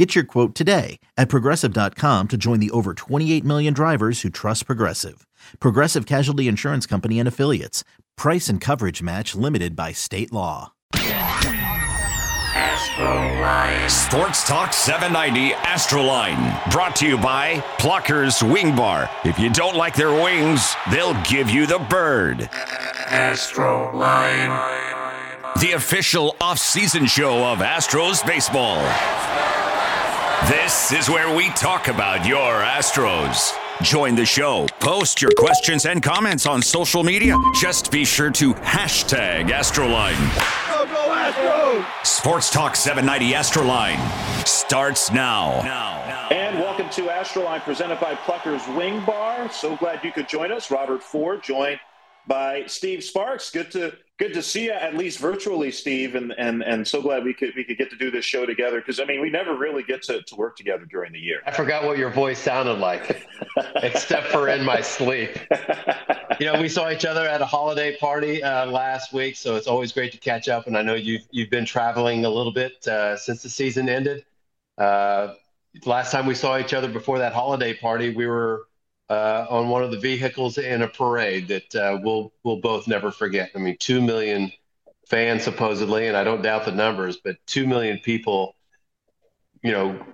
Get your quote today at progressive.com to join the over 28 million drivers who trust Progressive. Progressive Casualty Insurance Company and Affiliates. Price and coverage match limited by state law. Sports Talk 790 Astroline. Brought to you by Pluckers Wing Bar. If you don't like their wings, they'll give you the bird. Astroline. The official off-season show of Astros baseball. This is where we talk about your Astros. Join the show. Post your questions and comments on social media. Just be sure to hashtag Astroline. Go, go Astros! Sports Talk 790 Astroline starts now. now. And welcome to Astroline presented by Pluckers Wing Bar. So glad you could join us. Robert Ford joined by Steve Sparks. Good to good to see you at least virtually, Steve, and and and so glad we could we could get to do this show together because I mean we never really get to, to work together during the year. I forgot what your voice sounded like, except for in my sleep. You know, we saw each other at a holiday party uh, last week, so it's always great to catch up. And I know you've you've been traveling a little bit uh, since the season ended. Uh, last time we saw each other before that holiday party, we were uh, on one of the vehicles in a parade that uh, we'll we'll both never forget. I mean, two million fans supposedly, and I don't doubt the numbers, but two million people. You know,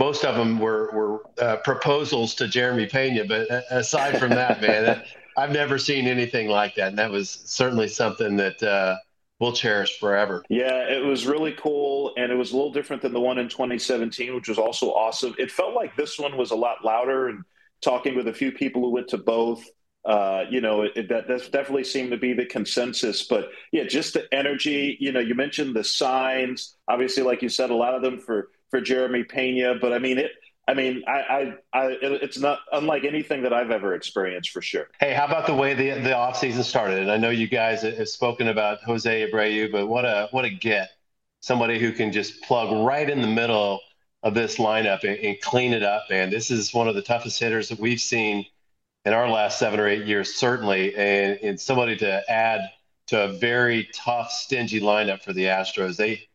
most of them were were uh, proposals to Jeremy Pena, but aside from that, man, that, I've never seen anything like that, and that was certainly something that uh, we'll cherish forever. Yeah, it was really cool, and it was a little different than the one in 2017, which was also awesome. It felt like this one was a lot louder and talking with a few people who went to both. Uh, you know, it, that definitely seemed to be the consensus. But yeah, just the energy. You know, you mentioned the signs. Obviously, like you said, a lot of them for for Jeremy Pena. But I mean, it. I mean, I, I, I, it's not unlike anything that I've ever experienced for sure. Hey, how about the way the the off season started? And I know you guys have spoken about Jose Abreu, but what a what a get! Somebody who can just plug right in the middle of this lineup and, and, clean it up, man. This is one of the toughest hitters that we've seen in our last seven or eight years, certainly. And, and somebody to add to a very tough, stingy lineup for the Astros. They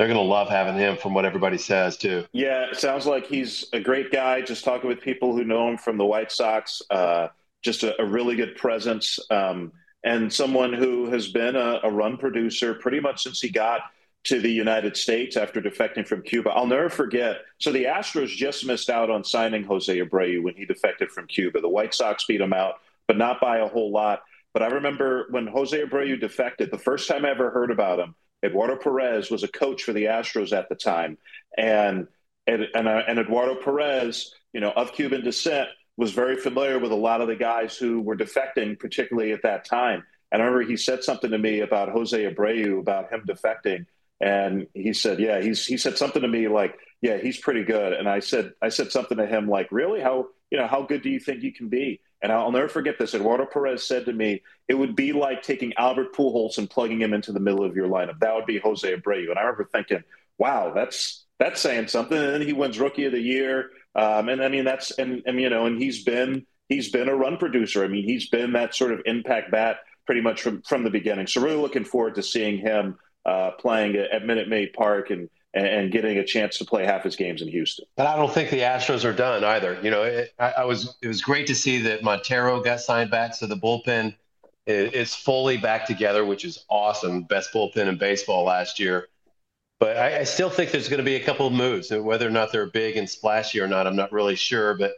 they're going to love having him, from what everybody says, too. Yeah, it sounds like he's a great guy. Just talking with people who know him from the White Sox, uh, just a, a, really good presence. Um, and someone who has been a, a run producer pretty much since he got to the United States after defecting from Cuba. I'll never forget. So the Astros just missed out on signing Jose Abreu when he defected from Cuba. The White Sox beat him out, but not by a whole lot. But I remember when Jose Abreu defected, the first time I ever heard about him, Eduardo Perez was a coach for the Astros at the time, and and and, uh, and Eduardo Perez, you know, of Cuban descent, was very familiar with a lot of the guys who were defecting, particularly at that time. And I remember he said something to me about Jose Abreu about him defecting, and he said, "Yeah, he's." He said something to me like, "Yeah, he's pretty good." And I said, I said something to him like, "Really? How you know how good do you think you can be?" And I'll never forget this. Eduardo Perez said to me, "It would be like taking Albert Pujols and plugging him into the middle of your lineup. That would be Jose Abreu." And I remember thinking, "Wow, that's that's saying something." And then he wins Rookie of the Year. Um, and I mean, that's and, and you know, and he's been he's been a run producer. I mean, he's been that sort of impact bat pretty much from from the beginning. So really looking forward to seeing him uh, playing at Minute Maid Park and and getting a chance to play half his games in Houston. But I don't think the Astros are done either. You know, it, I, I, was it was great to see that Montero got signed back, so the bullpen is, fully back together, which is awesome. Best bullpen in baseball last year. But I, I still think there's going to be a couple of moves, whether or not they're big and splashy or not. I'm not really sure, but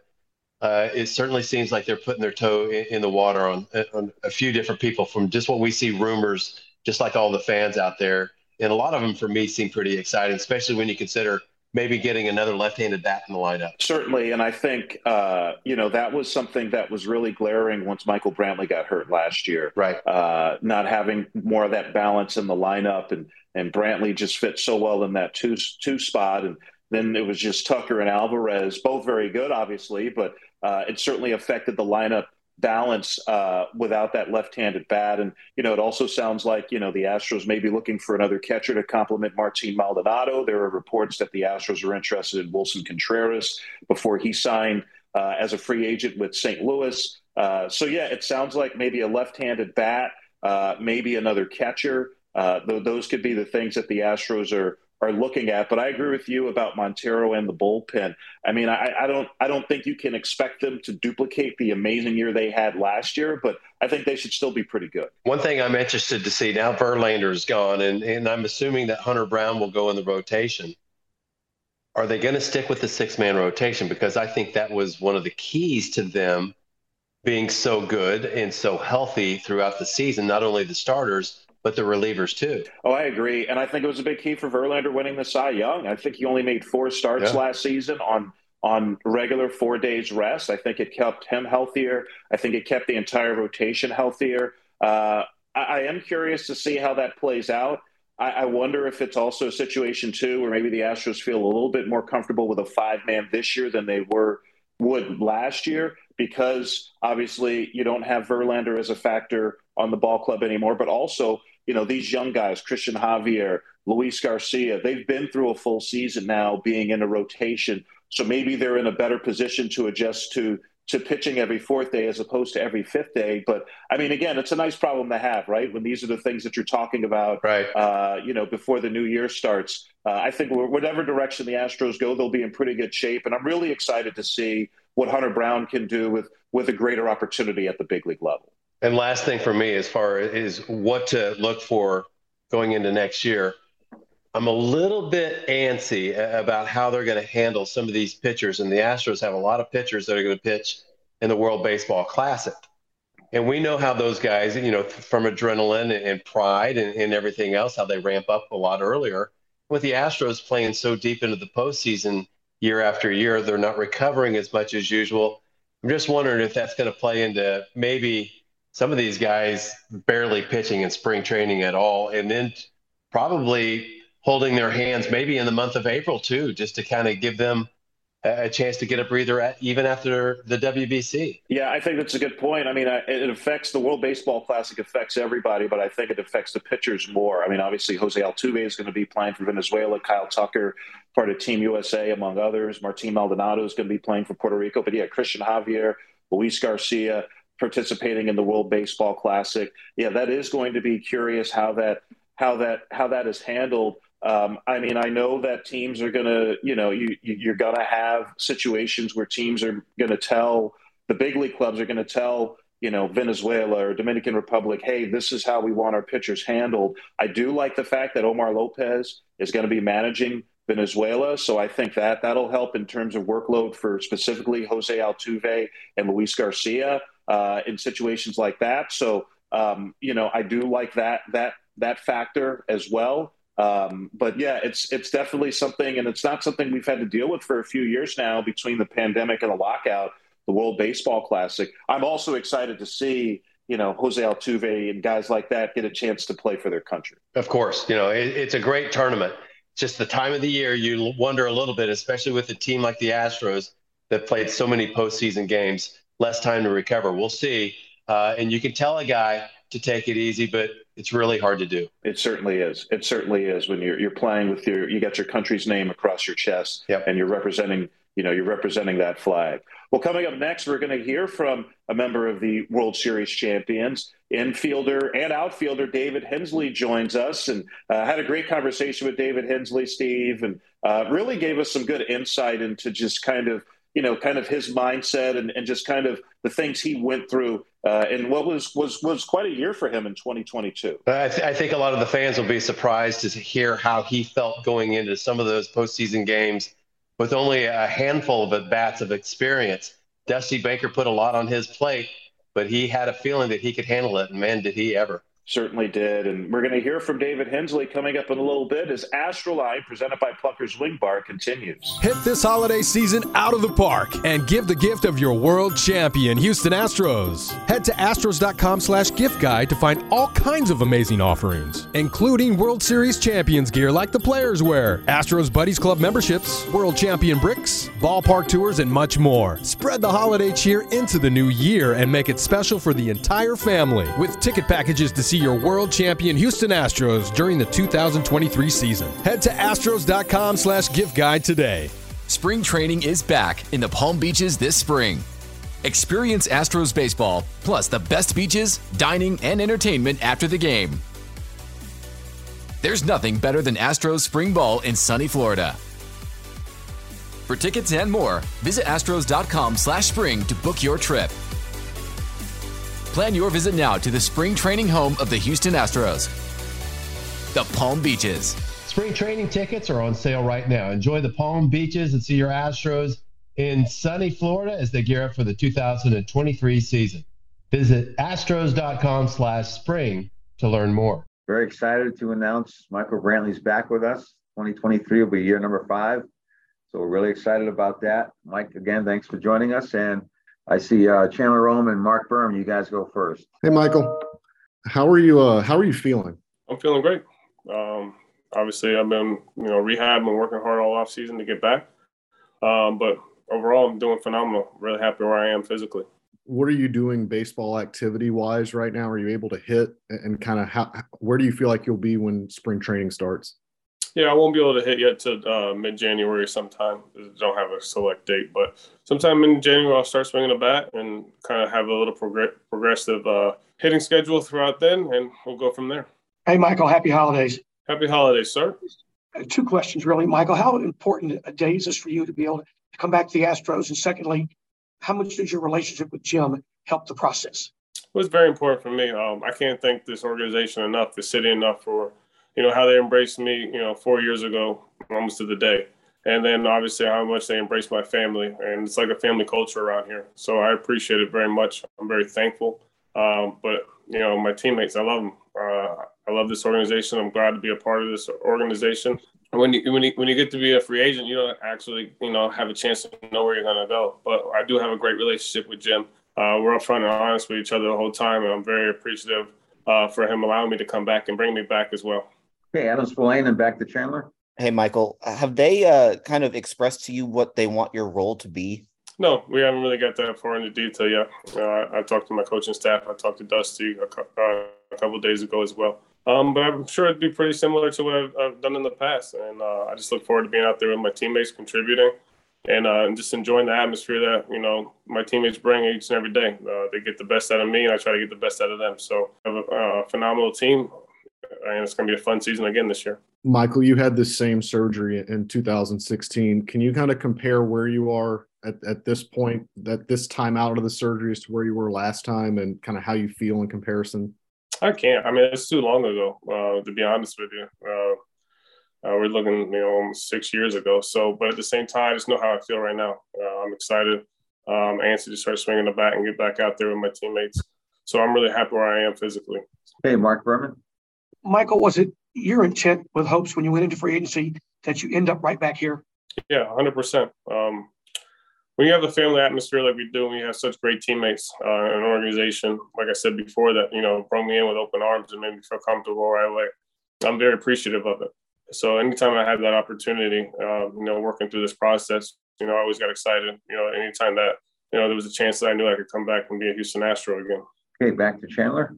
uh, it certainly seems like they're putting their toe in, in the water on, on a few different people from just what we see rumors just like all the fans out there. And a lot of them for me seem pretty exciting, especially when you consider maybe getting another left-handed bat in the lineup. Certainly, and I think uh, you know that was something that was really glaring once Michael Brantley got hurt last year. Right, uh, not having more of that balance in the lineup, and and Brantley just fit so well in that two two spot, and then it was just Tucker and Alvarez, both very good, obviously, but uh, it certainly affected the lineup balance uh, without that left-handed bat. And you know, it also sounds like you know the Astros may be looking for another catcher to complement Martin Maldonado. There are reports that the Astros are interested in Willson Contreras before he signed uh, as a free agent with St. Louis. Uh, so yeah, it sounds like maybe a left-handed bat, uh, maybe another catcher. Uh, th- those could be the things that the Astros are are looking at. But I agree with you about Montero and the bullpen. I mean, I, I, don't I don't think you can expect them to duplicate the amazing year they had last year, but I think they should still be pretty good. One thing I'm interested to see now Verlander is gone, and, and I'm assuming that Hunter Brown will go in the rotation. Are they going to stick with the six man rotation? Because I think that was one of the keys to them being so good and so healthy throughout the season, not only the starters, but the relievers too. Oh, I agree, and I think it was a big key for Verlander winning the Cy Young. I think he only made four starts yeah. last season on on regular four days rest. I think it kept him healthier. I think it kept the entire rotation healthier. Uh, I, I, am curious to see how that plays out. I, I, wonder if it's also a situation too where maybe the Astros feel a little bit more comfortable with a five man this year than they were would last year because obviously you don't have Verlander as a factor on the ball club anymore, but also you know, these young guys, Christian Javier, Luis Garcia, they've been through a full season now being in a rotation. So maybe they're in a better position to adjust to to pitching every fourth day as opposed to every fifth day. But I mean, again, it's a nice problem to have, right? When these are the things that you're talking about, right? Uh, you know, before the new year starts. Uh, I think whatever direction the Astros go, they'll be in pretty good shape, and I'm really excited to see what Hunter Brown can do with with a greater opportunity at the big league level. And last thing for me, as far as what to look for going into next year, I'm a little bit antsy about how they're going to handle some of these pitchers. And the Astros have a lot of pitchers that are going to pitch in the World Baseball Classic. And we know how those guys, you know, from adrenaline and pride and, and everything else, how they ramp up a lot earlier. With the Astros playing so deep into the postseason year after year, they're not recovering as much as usual. I'm just wondering if that's going to play into maybe some of these guys barely pitching in spring training at all, and then probably holding their hands maybe in the month of April too, just to kind of give them a chance to get a breather at, even after the WBC. Yeah, I think that's a good point. I mean, it affects the World Baseball Classic affects everybody, but I think it affects the pitchers more. I mean, obviously Jose Altuve is going to be playing for Venezuela, Kyle Tucker, part of Team USA, among others. Martin Maldonado is going to be playing for Puerto Rico, but yeah, Christian Javier, Luis Garcia participating in the World Baseball Classic. Yeah, that is going to be curious how that how that how that is handled. Um, I mean, I know that teams are going to, you know, you, you're going to have situations where teams are going to tell the big league clubs are going to tell, you know, Venezuela or Dominican Republic, hey, this is how we want our pitchers handled. I do like the fact that Omar Lopez is going to be managing Venezuela. So I think that that'll help in terms of workload for specifically Jose Altuve and Luis Garcia uh, in situations like that. So um, you know, I do like that that that factor as well. Um, but yeah, it's it's definitely something, and it's not something we've had to deal with for a few years now between the pandemic and the lockout. The World Baseball Classic. I'm also excited to see you know Jose Altuve and guys like that get a chance to play for their country. Of course, you know it, it's a great tournament. Just the time of the year, you wonder a little bit, especially with a team like the Astros that played so many postseason games less time to recover. We'll see. Uh, and you can tell a guy to take it easy, but it's really hard to do. It certainly is. It certainly is when you're you're playing with your you got your country's name across your chest, yep. and you're representing you know you're representing that flag. Well, coming up next, we're going to hear from a member of the World Series champions, infielder and outfielder David Hensley joins us, and uh, had a great conversation with David Hensley, Steve, and uh, really gave us some good insight into just kind of you know, kind of his mindset and, and just kind of the things he went through uh, and what was, was, was quite a year for him in 2022. I, th- I, think a lot of the fans will be surprised to hear how he felt going into some of those postseason games with only a handful of at bats of experience. Dusty Baker put a lot on his plate, but he had a feeling that he could handle it, and man, did he ever. Certainly did. And we're going to hear from David Hensley coming up in a little bit as Astroline, presented by Pluckers Wing Bar, continues. Hit this holiday season out of the park and give the gift of your world champion, Houston Astros. Head to astros.com slash gift guide to find all kinds of amazing offerings, including World Series champions gear like the players wear, Astros Buddies Club memberships, World Champion bricks, ballpark tours, and much more. Spread the holiday cheer into the new year and make it special for the entire family with ticket packages to see your world champion Houston Astros during the 2023 season. Head to astros.com slash gift guide today. Spring training is back in the Palm Beaches this spring. Experience Astros baseball, plus the best beaches, dining, and entertainment after the game. There's nothing better than Astros spring ball in sunny Florida. For tickets and more, visit astros.com slash spring to book your trip. Plan your visit now to the spring training home of the Houston Astros, the Palm Beaches. Spring training tickets are on sale right now. Enjoy the Palm Beaches and see your Astros in sunny Florida as they gear up for the 2023 season. Visit astros.com slash spring to learn more. Very excited to announce Michael Brantley's back with us. 2023 will be year number five. So we're really excited about that. Mike, again, thanks for joining us. And I see uh, Chandler Rome and Mark Berman. You guys go first. Hey, Michael. How are you? Uh, how are you feeling? I'm feeling great. Um, obviously, I've been you know rehab and working hard all off season to get back. Um, but overall, I'm doing phenomenal. Really happy where I am physically. What are you doing baseball activity wise right now? Are you able to hit and kind of how? Where do you feel like you'll be when spring training starts? Yeah, I won't be able to hit yet to uh, mid January sometime. Don't have a select date, but sometime in January I'll start swinging a bat and kind of have a little progr- progressive uh, hitting schedule throughout then, and we'll go from there. Hey, Michael, happy holidays. Happy holidays, sir. Uh, two questions, really. Michael, how important a day is this for you to be able to come back to the Astros? And secondly, how much does your relationship with Jim help the process? It was very important for me. Um, I can't thank this organization enough, the city enough for you know how they embraced me you know four years ago almost to the day. And then obviously how much they embrace my family and it's like a family culture around here. So i appreciate it very much. I'm very thankful. Um, but you know my teammates i love them uh, i love this organization. I'm glad to be a part of this organization. When you, when you when you get to be a free agent you don't actually you know have a chance to know where you're going to go. But i do have a great relationship with jim. Uh, we're upfront and honest with each other the whole time and i'm very appreciative uh, for him allowing me to come back and bring me back as well Okay, Adam Spolane and back to Chandler. Hey, Michael, have they uh, kind of expressed to you what they want your role to be? No, we haven't really got that far into detail yet. Uh, I, I, talked to my coaching staff. I talked to Dusty a, uh, a couple days ago as well. Um, but I'm sure it'd be pretty similar to what I've, I've done in the past. And uh, I just look forward to being out there with my teammates, contributing, and, uh, and just enjoying the atmosphere that you know my teammates bring each and every day. Uh, they get the best out of me, and I try to get the best out of them. So I have a, a phenomenal team and it's going to be a fun season again this year. Michael, you had the same surgery in 2016. Can you kind of compare where you are at, at this point, at this time out of the surgery, surgeries to where you were last time, and kind of how you feel in comparison? I can't. I mean, it's too long ago, uh, to be honest with you. Uh, uh, we're looking, you know, almost six years ago. So, but at the same time, I just know how I feel right now. Uh, I'm excited. Um, antsy to start swinging the bat and get back out there with my teammates. So I'm really happy where I am physically. Hey, Mark Berman. Michael, was it your intent with hopes when you went into free agency that you end up right back here? Yeah, 100%. Um, when you have the family atmosphere like we do, and you have such great teammates uh, and organization, like I said before, that, you know, brought me in with open arms and made me feel comfortable right away, I'm very appreciative of it. So anytime I had that opportunity, uh, you know, working through this process, you know, I always got excited. You know, anytime that, you know, there was a chance that I knew I could come back and be a Houston Astro again. Okay, back to Chandler.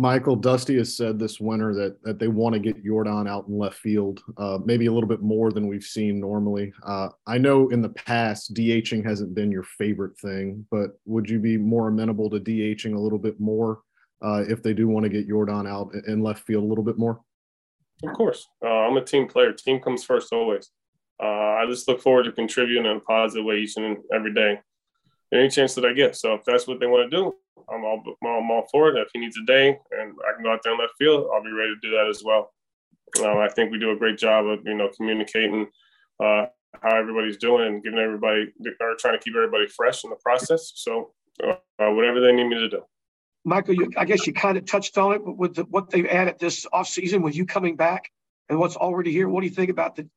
Michael Dusty has said this winter that that they want to get Yordan out in left field, uh, maybe a little bit more than we've seen normally. Uh, I know in the past DHing hasn't been your favorite thing, but would you be more amenable to DHing a little bit more uh, if they do want to get Yordan out in left field a little bit more? Of course, uh, I'm a team player. Team comes first always. Uh, I just look forward to contributing in a positive way each and every day, any chance that I get. So if that's what they want to do, I'm all, I'm all for it. If he needs a day and I can go out there and left field, I'll be ready to do that as well. Um, I think we do a great job of, you know, communicating uh, how everybody's doing and giving everybody, or trying to keep everybody fresh in the process. So uh, whatever they need me to do. Michael, you, I guess you kind of touched on it, but with the, what they've added this offseason, with you coming back and what's already here, what do you think about the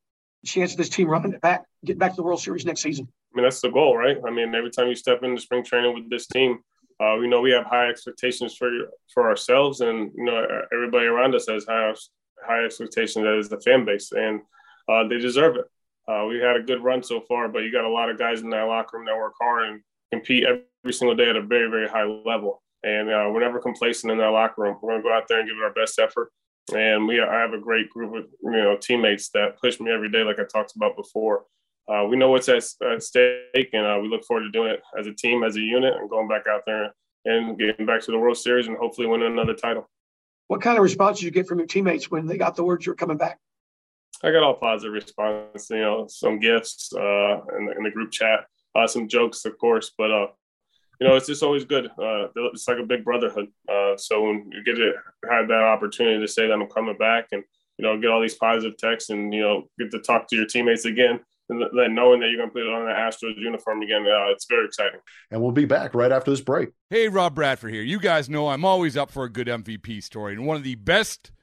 chance of this team running back, getting back to the World Series next season? I mean, that's the goal, right? I mean, every time you step into spring training with this team, uh, we know we have high expectations for for ourselves, and you know everybody around us has high high expectations as the fan base, and uh, they deserve it. Uh, we had a good run so far, but you got a lot of guys in that locker room that work hard and compete every single day at a very very high level. And uh, we're never complacent in that locker room. We're going to go out there and give it our best effort. And we I have a great group of you know teammates that push me every day, like I talked about before uh, we know what's at, at stake, and uh, we look forward to doing it as a team, as a unit, and going back out there and getting back to the World Series and hopefully winning another title. What kind of response did you get from your teammates when they got the word you were coming back? I got all positive response. You know, some gifts uh, in, the, in the group chat, uh, some jokes, of course, but uh, you know, it's just always good. Uh, it's like a big brotherhood. Uh, so when you get to have that opportunity to say that I'm coming back, and you know, get all these positive texts, and you know, get to talk to your teammates again, and then knowing that you're going to put it on the Astros uniform again, uh, it's very exciting. And we'll be back right after this break. Hey, Rob Bradford here. You guys know I'm always up for a good MVP story, and one of the best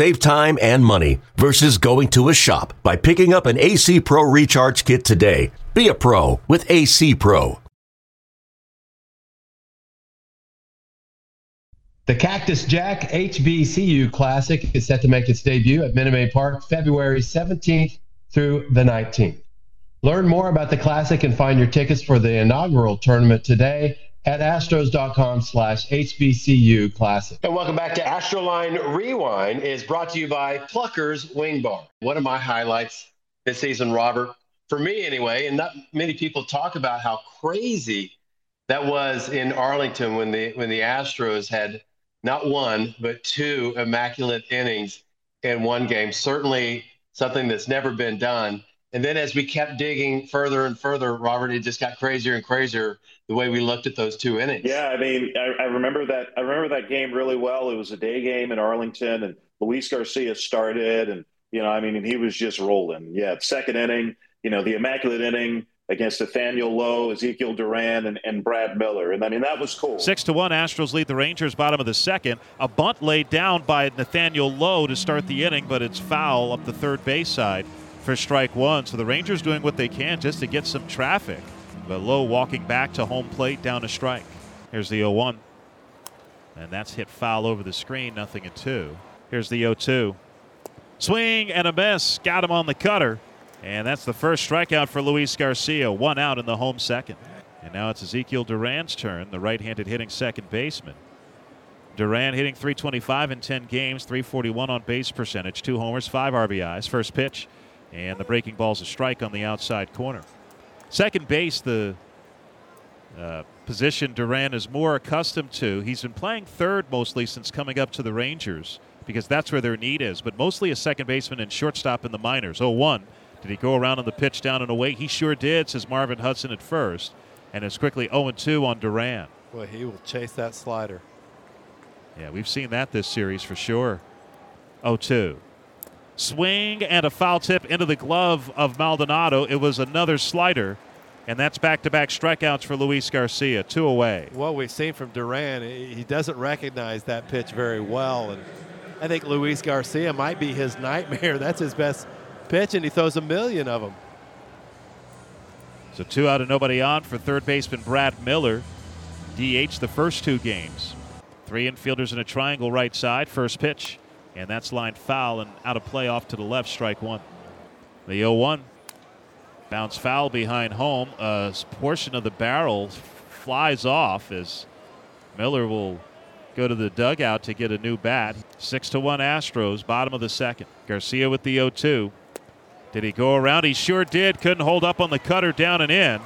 Save time and money versus going to a shop by picking up an AC Pro recharge kit today. Be a pro with AC Pro. The Cactus Jack HBCU Classic is set to make its debut at Minute Maid Park February 17th through the 19th. Learn more about the Classic and find your tickets for the inaugural tournament today at astros.com slash HBCU Classic. And welcome back to Astroline Rewind is brought to you by Pluckers Wing Bar. One of my highlights this season, Robert, for me anyway, and not many people talk about how crazy that was in Arlington when the when the Astros had not one but two immaculate innings in one game. Certainly something that's never been done. And then as we kept digging further and further, Robert, it just got crazier and crazier the way we looked at those two innings. Yeah, I mean, I, I, remember that. I remember that game really well. It was a day game in Arlington, and Luis Garcia started, and you know, I mean, and he was just rolling. Yeah, second inning, you know, the immaculate inning against Nathaniel Lowe, Ezekiel Duran, and, and Brad Miller. And I mean, that was cool. Six to one, Astros lead the Rangers, bottom of the second. A bunt laid down by Nathaniel Lowe to start the inning, but it's foul up the third base side for strike one. So the Rangers doing what they can just to get some traffic. But Lowe walking back to home plate down a strike. Here's the 0 1. And that's hit foul over the screen, nothing in two. Here's the 0 2. Swing and a miss. Got him on the cutter. And that's the first strikeout for Luis Garcia. One out in the home second. And now it's Ezekiel Duran's turn, the right handed hitting second baseman. Duran hitting 325 in 10 games, 341 on base percentage, two homers, five RBIs. First pitch and the breaking ball's a strike on the outside corner. Second base, the uh, position Duran is more accustomed to. He's been playing third mostly since coming up to the Rangers because that's where their need is, but mostly a second baseman and shortstop in the minors. 0 1. Did he go around on the pitch down and away? He sure did, says Marvin Hudson at first. And it's quickly 0 2 on Duran. Well, he will chase that slider. Yeah, we've seen that this series for sure. 0 2. Swing and a foul tip into the glove of Maldonado. It was another slider. And that's back to back strikeouts for Luis Garcia, two away. What we've seen from Duran, he doesn't recognize that pitch very well. And I think Luis Garcia might be his nightmare. That's his best pitch, and he throws a million of them. So two out and nobody on for third baseman Brad Miller. DH the first two games. Three infielders in a triangle right side. First pitch. And that's lined foul and out of play off to the left, strike one. The 0 1. Bounce foul behind home. A portion of the barrel flies off as Miller will go to the dugout to get a new bat. Six to one Astros, bottom of the second. Garcia with the 0-2. Did he go around? He sure did. Couldn't hold up on the cutter down and in.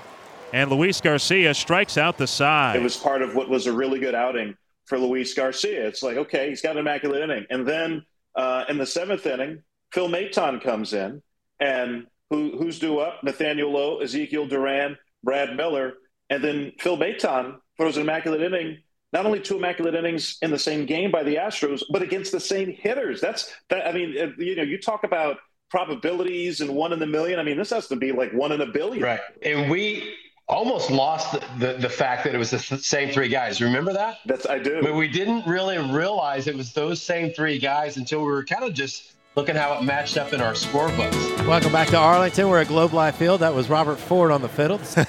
And Luis Garcia strikes out the side. It was part of what was a really good outing for Luis Garcia. It's like, okay, he's got an immaculate inning. And then uh, in the seventh inning, Phil Maton comes in and who, who's due up? Nathaniel Lowe, Ezekiel Duran, Brad Miller, and then Phil Maton throws an immaculate inning. Not only two immaculate innings in the same game by the Astros, but against the same hitters. That's that. I mean, you know, you talk about probabilities and one in a million. I mean, this has to be like one in a billion. Right. And we almost lost the, the, the, fact that it was the same three guys. Remember that? That's I do. But we didn't really realize it was those same three guys until we were kind of just looking how it matched up in our scorebooks. Welcome back to Arlington. We're at Globe Life Field. That was Robert Ford on the fiddles.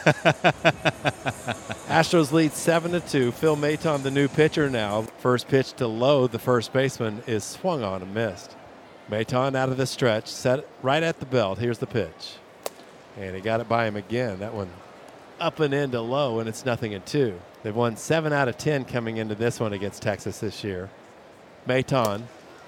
Astros lead seven to two. Phil Maton, the new pitcher now. First pitch to Lowe, the first baseman, is swung on and missed. Maton out of the stretch, set right at the belt. Here's the pitch, and he got it by him again. That one up and into Lowe, and it's nothing in two. They've won seven out of ten coming into this one against Texas this year. Maton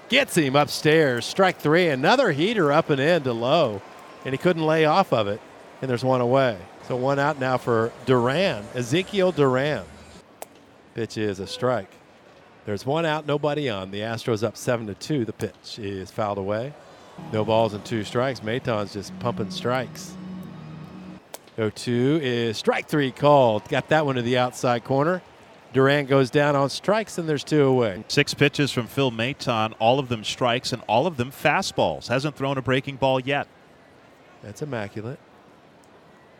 gets him upstairs. Strike three. Another heater up and in to Lowe, and he couldn't lay off of it. And there's one away. So one out now for Duran, Ezekiel Duran. Pitch is a strike. There's one out, nobody on. The Astros up seven to two. The pitch is fouled away. No balls and two strikes. Maton's just pumping strikes. 0-2 is strike three called. Got that one to the outside corner. Duran goes down on strikes, and there's two away. Six pitches from Phil Maton, all of them strikes, and all of them fastballs. Hasn't thrown a breaking ball yet. That's immaculate.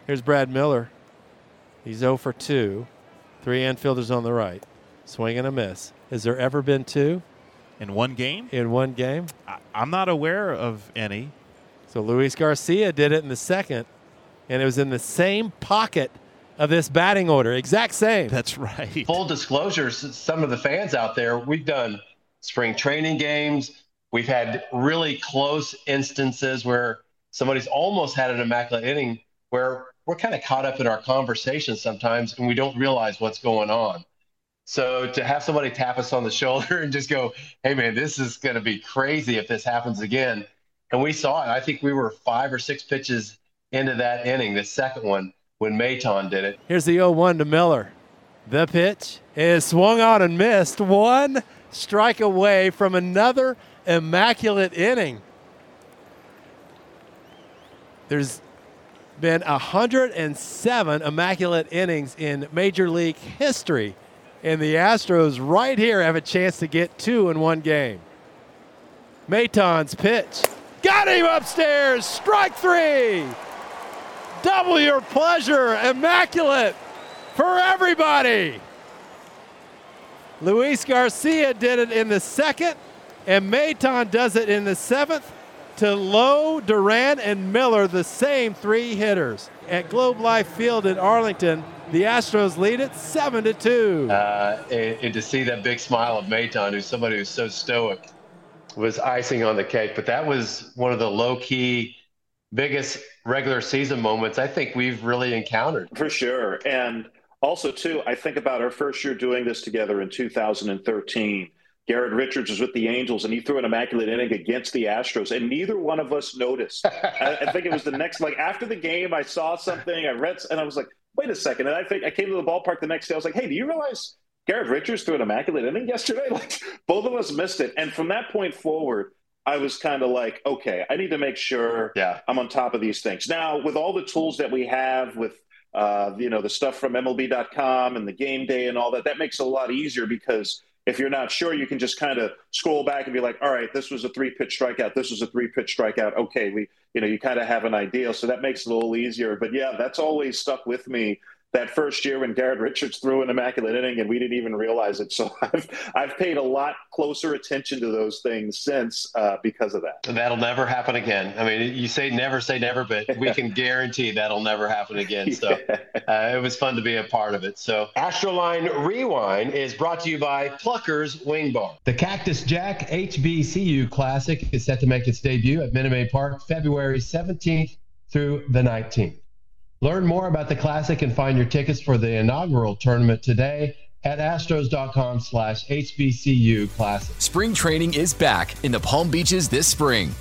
Here's Brad Miller. He's 0 for 2. Three infielders on the right. Swing and a miss. Has there ever been two? In one game? In one game? I, I'm not aware of any. So Luis Garcia did it in the second, and it was in the same pocket – of this batting order. Exact same. That's right. Full disclosure, some of the fans out there, we've done spring training games. We've had really close instances where somebody's almost had an immaculate inning where we're kind of caught up in our conversation sometimes and we don't realize what's going on. So to have somebody tap us on the shoulder and just go, hey, man, this is going to be crazy if this happens again. And we saw it. I think we were five or six pitches into that inning, the second one when Maton did it. Here's the 0 1 to Miller. The pitch is swung on and missed. One strike away from another immaculate inning. There's been 107 immaculate innings in Major League history. And the Astros right here have a chance to get two in one game. Maton's pitch. Got him upstairs. Strike three. Double your pleasure. Immaculate for everybody. Luis Garcia did it in the second, and Maton does it in the seventh to Lowe, Duran, and Miller, the same three hitters. At Globe Life Field in Arlington, the Astros lead it 7 to 2. Uh, and, and, to see that big smile of Maton, who's somebody who's so stoic, was icing on the cake. But that was one of the low key biggest regular season moments I think we've really encountered. For sure. And also, too, I think about our first year doing this together in 2013. Garrett Richards was with the Angels, and he threw an immaculate inning against the Astros, and neither one of us noticed. I, I, think it was the next, like after the game, I saw something, I read, and I was like, "Wait a second. And I think I came to the ballpark the next day. I was like, "Hey, do you realize Garrett Richards threw an immaculate inning yesterday? Like both of us missed it." And from that point forward, I was kind of like, okay, I need to make sure yeah. I'm on top of these things. Now, with all the tools that we have, with uh, you know the stuff from MLB.com and the game day and all that, that makes it a lot easier because if you're not sure, you can just kind of scroll back and be like, all right, this was a three pitch strikeout. This was a three pitch strikeout. Okay, we, you know, you kind of have an idea. So that makes it a little easier. But yeah, that's always stuck with me that first year when Garrett Richards threw an immaculate inning and we didn't even realize it. So I've I've paid a lot closer attention to those things since uh, because of that. That'll never happen again. I mean, you say never say never, but we can guarantee that'll never happen again. So uh, it was fun to be a part of it. So Astroline Rewind is brought to you by Pluckers Wing Bar. The Cactus Jack HBCU Classic is set to make its debut at Minute Maid Park February 17th through the 19th. Learn more about the Classic and find your tickets for the inaugural tournament today at astros.com slash HBCU Classic. Spring training is back in the Palm Beaches this spring.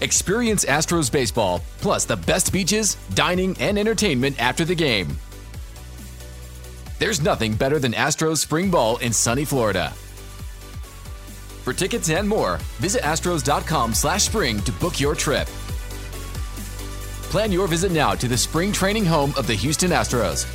Experience Astros baseball, plus the best beaches, dining, and entertainment after the game. There's nothing better than Astros spring ball in sunny Florida. For tickets and more, visit astros.com slash spring to book your trip. Plan your visit now to the spring training home of the Houston Astros,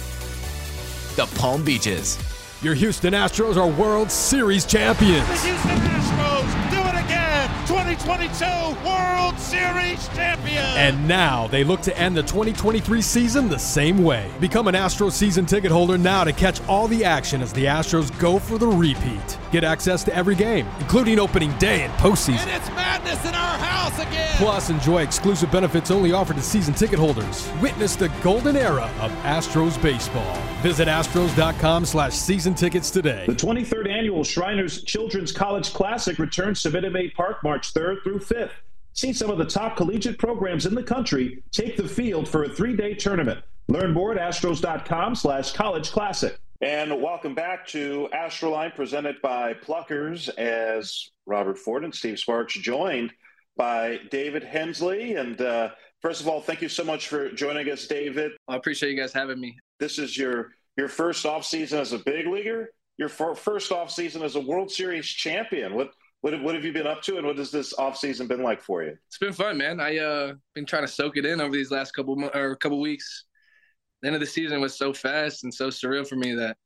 the Palm Beaches. Your Houston Astros are World Series champions. The Houston Astros do it again. 2022 World Series champion. And now they look to end the 2023 season the same way. Become an Astros season ticket holder now to catch all the action as the Astros go for the repeat. Get access to every game, including opening day and postseason. And it's madness in our house again. Plus, enjoy exclusive benefits only offered to season ticket holders. Witness the golden era of Astros baseball. Visit astros.com slash season tickets today. The 23rd annual Shriners Children's College Classic returns to Minute Maid Park March 3rd through 5th. See some of the top collegiate programs in the country take the field for a three-day tournament. Learn more at astros.com slash college classic. And welcome back to Astroline, presented by Pluckers, as Robert Ford and Steve Sparks joined by David Hensley. And uh, first of all, thank you so much for joining us, David. I appreciate you guys having me. This is your your first off season as a big leaguer. Your first off season as a World Series champion. What what what have you been up to, and what has this off season been like for you? It's been fun, man. I uh been trying to soak it in over these last couple or couple weeks the end of the season was so fast and so surreal for me that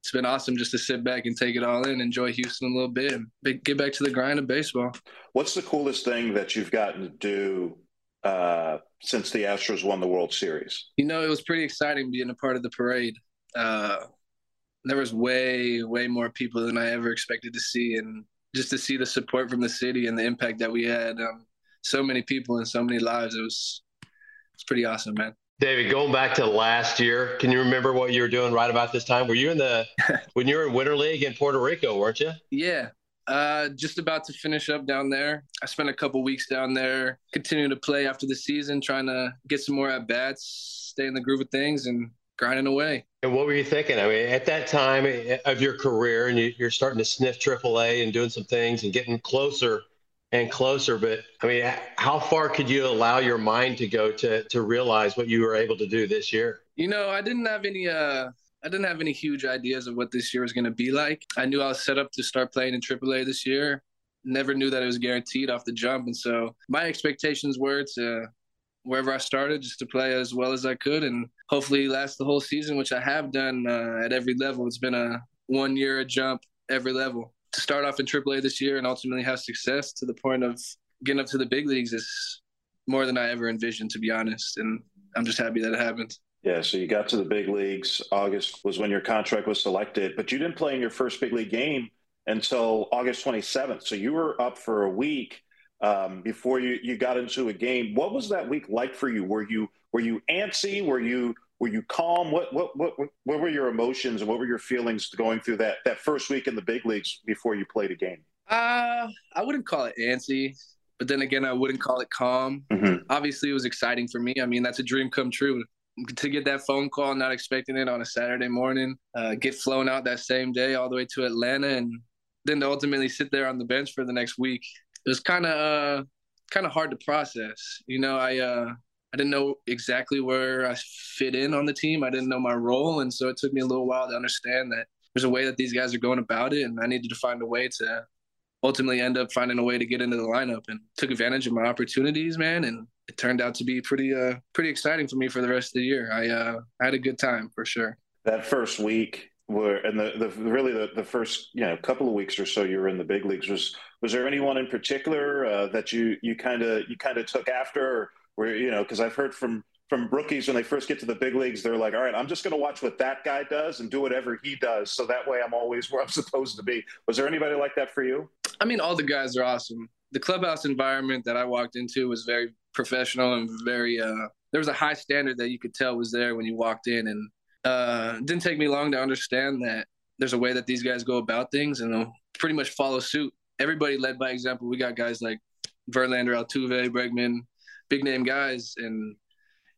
it's been awesome just to sit back and take it all in, enjoy Houston a little bit, and get back to the grind of baseball. What's the coolest thing that you've gotten to do uh, since the Astros won the World Series? You know, it was pretty exciting being a part of the parade. Uh, there was way, way more people than I ever expected to see, and just to see the support from the city and the impact that we had, um, so many people and so many lives, it was it's pretty awesome, man. David, going back to last year, can you remember what you were doing right about this time? Were you in the when you were in Winter League in Puerto Rico, weren't you? Yeah. Uh, just about to finish up down there. I spent a couple weeks down there, continuing to play after the season, trying to get some more at bats, stay in the groove of things, and grinding away. And what were you thinking? I mean, at that time of your career, and you're starting to sniff AAA and doing some things and getting closer and closer. But I mean, how far could you allow your mind to go to to realize what you were able to do this year? You know, I didn't have any uh I didn't have any huge ideas of what this year was going to be like. I knew I was set up to start playing in AAA this year. Never knew that it was guaranteed off the jump, and so my expectations were to wherever I started, just to play as well as I could, and hopefully last the whole season, which I have done uh, at every level. It's been a one year a jump every level to start off in AAA this year and ultimately have success to the point of getting up to the big leagues is more than I ever envisioned, to be honest. And I'm just happy that it happened. Yeah, so you got to the big leagues. August was when your contract was selected, but you didn't play in your first big league game until August 27th. So you were up for a week um, before you, you got into a game. What was that week like for you? Were you were you antsy? Were you were you calm? What what what what were your emotions and what were your feelings going through that that first week in the big leagues before you played a game? Uh, I wouldn't call it antsy, but then again, I wouldn't call it calm. Mm-hmm. Obviously, it was exciting for me. I mean, that's a dream come true to get that phone call, not expecting it on a Saturday morning, uh, get flown out that same day all the way to Atlanta, and then to ultimately sit there on the bench for the next week. It was kind of uh, kind of hard to process. You know, I uh, I didn't know exactly where I fit in on the team. I didn't know my role, and so it took me a little while to understand that there's a way that these guys are going about it, and I needed to find a way to ultimately end up finding a way to get into the lineup. And took advantage of my opportunities, man, and it turned out to be pretty uh pretty exciting for me for the rest of the year. I uh I had a good time for sure. That first week were and the, the really the, the first you know couple of weeks or so you were in the big leagues was was there anyone in particular uh, that you you kind of you kind of took after or where you know because I've heard from from rookies when they first get to the big leagues they're like all right I'm just going to watch what that guy does and do whatever he does so that way I'm always where I'm supposed to be was there anybody like that for you I mean all the guys are awesome the clubhouse environment that I walked into was very professional and very uh there was a high standard that you could tell was there when you walked in and uh, it didn't take me long to understand that there's a way that these guys go about things and they'll pretty much follow suit. Everybody led by example. We got guys like Verlander, Altuve, Bregman, big name guys, and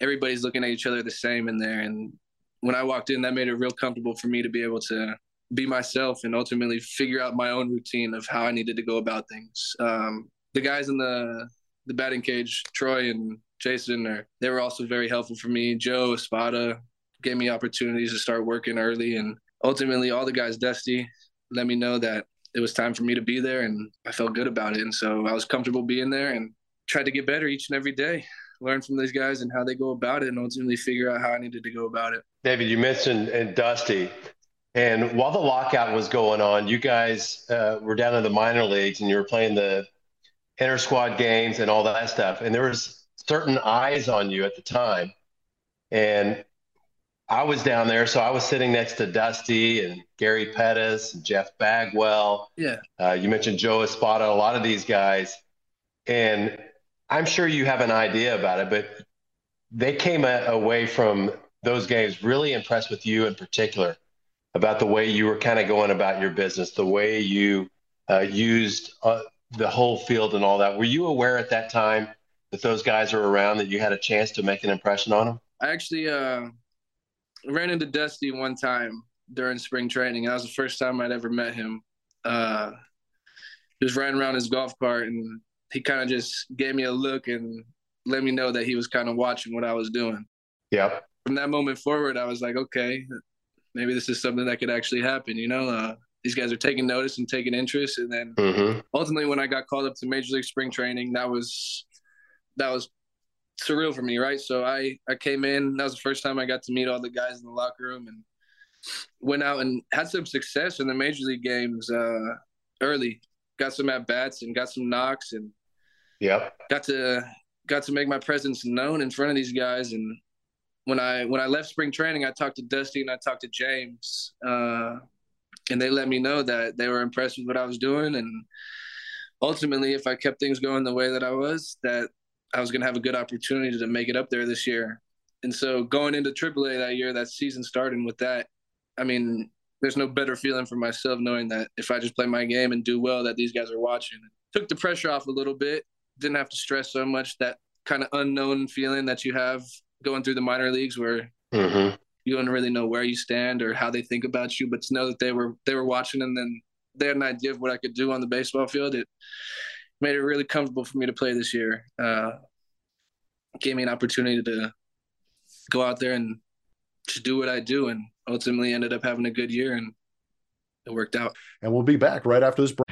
everybody's looking at each other the same in there. And when I walked in, that made it real comfortable for me to be able to be myself and ultimately figure out my own routine of how I needed to go about things. Um, the guys in the the batting cage, Troy and Jason, are they were also very helpful for me. Joe Espada, gave me opportunities to start working early. And ultimately, all the guys, Dusty, let me know that it was time for me to be there. And I felt good about it. And so I was comfortable being there and tried to get better each and every day, learn from these guys and how they go about it, and ultimately figure out how I needed to go about it. David, you mentioned and Dusty. And while the lockout was going on, you guys uh, were down in the minor leagues and you were playing the inter squad games and all that stuff. And there was certain eyes on you at the time. And I was down there, so I was sitting next to Dusty and Gary Pettis and Jeff Bagwell. Yeah. Uh, you mentioned Joe Espada, a lot of these guys, and I'm sure you have an idea about it, but they came a- away from those games really impressed with you in particular about the way you were kind of going about your business, the way you uh, used uh, the whole field and all that. Were you aware at that time that those guys are around that you had a chance to make an impression on them? I actually uh, ran into Dusty one time during spring training. That was the first time I'd ever met him. Uh, was riding around his golf cart and he kind of just gave me a look and let me know that he was kind of watching what I was doing. Yeah. From that moment forward, I was like, okay, maybe this is something that could actually happen. You know, uh, these guys are taking notice and taking interest. And then mm-hmm. ultimately, when I got called up to Major League Spring Training, that was that was surreal for me, right? So I I came in. That was the first time I got to meet all the guys in the locker room and went out and had some success in the major league games uh, early. Got some at bats and got some knocks and yep. got to got to make my presence known in front of these guys. And when I when I left spring training, I talked to Dusty and I talked to James, uh, and they let me know that they were impressed with what I was doing and ultimately if I kept things going the way that I was, that I was going to have a good opportunity to make it up there this year. And so going into AAA that year, that season starting with that, I mean, there's no better feeling for myself knowing that if I just play my game and do well, that these guys are watching. Took the pressure off a little bit. Didn't have to stress so much that kind of unknown feeling that you have going through the minor leagues where mm-hmm. you don't really know where you stand or how they think about you, but to know that they were they were watching and then they had an idea of what I could do on the baseball field. It made it really comfortable for me to play this year. Uh, gave me an opportunity to go out there and just do what I do, and ultimately ended up having a good year, and it worked out. And we'll be back right after this break.